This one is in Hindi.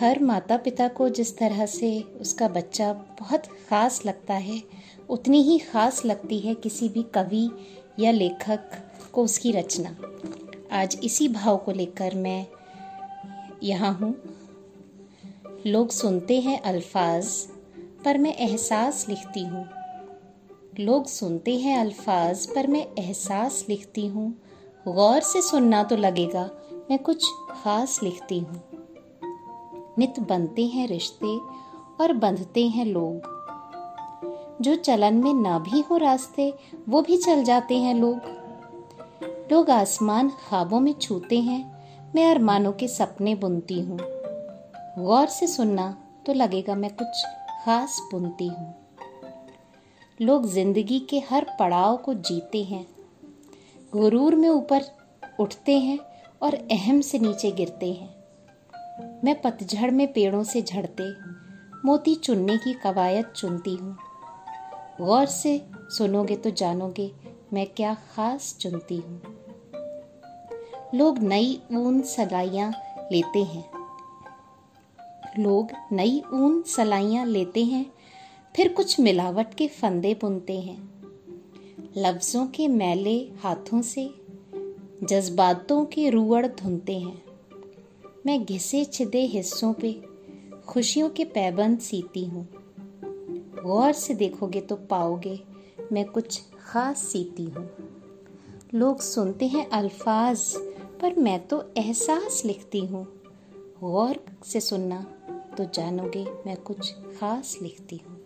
हर माता पिता को जिस तरह से उसका बच्चा बहुत ख़ास लगता है, उतनी ही ख़ास लगती है किसी भी कवि या लेखक को उसकी रचना। आज इसी भाव को लेकर मैं यहाँ हूँ। लोग सुनते हैं अल्फाज, पर मैं एहसास लिखती हूँ। लोग सुनते हैं अल्फाज, पर मैं एहसास लिखती हूँ। गौर से सुनना तो लगेगा, मैं कुछ खास लिखती हूँ। नित बनते हैं रिश्ते और बंधते हैं लोग। जो चलन में ना भी हो रास्ते, वो भी चल जाते हैं लोग। लोग आसमान ख्वाबों में छूते हैं, मैं अरमानों के सपने बुनती हूँ। गौर से सुनना तो लगेगा मैं कुछ खास बुनती हूँ। लोग ज़िंदगी के हर पड़ाव को जीते हैं। गुरूर में ऊपर उठते हैं और अहम से नीचे गिरते हैं। मैं पतझड़ में पेड़ों से झड़ते, मोती चुनने की कवायद चुनती हूँ। गौर से सुनोगे तो जानोगे मैं क्या खास चुनती हूँ। लोग नई ऊन सलाइयाँ लेते हैं। लोग नई ऊन सलाइयाँ लेते हैं, फिर कुछ मिलावट के फंदे बुनते हैं। लफ्ज़ों के मैले हाथों से, जज्बातों के रुअड़ धुनते हैं। मैं घिसे छिदे हिस्सों पे खुशियों के पैबंद सीती हूँ। गौर से देखोगे तो पाओगे मैं कुछ खास सीती हूँ। लोग सुनते हैं अल्फाज, पर मैं तो एहसास लिखती हूँ। गौर से सुनना तो जानोगे मैं कुछ खास लिखती हूँ।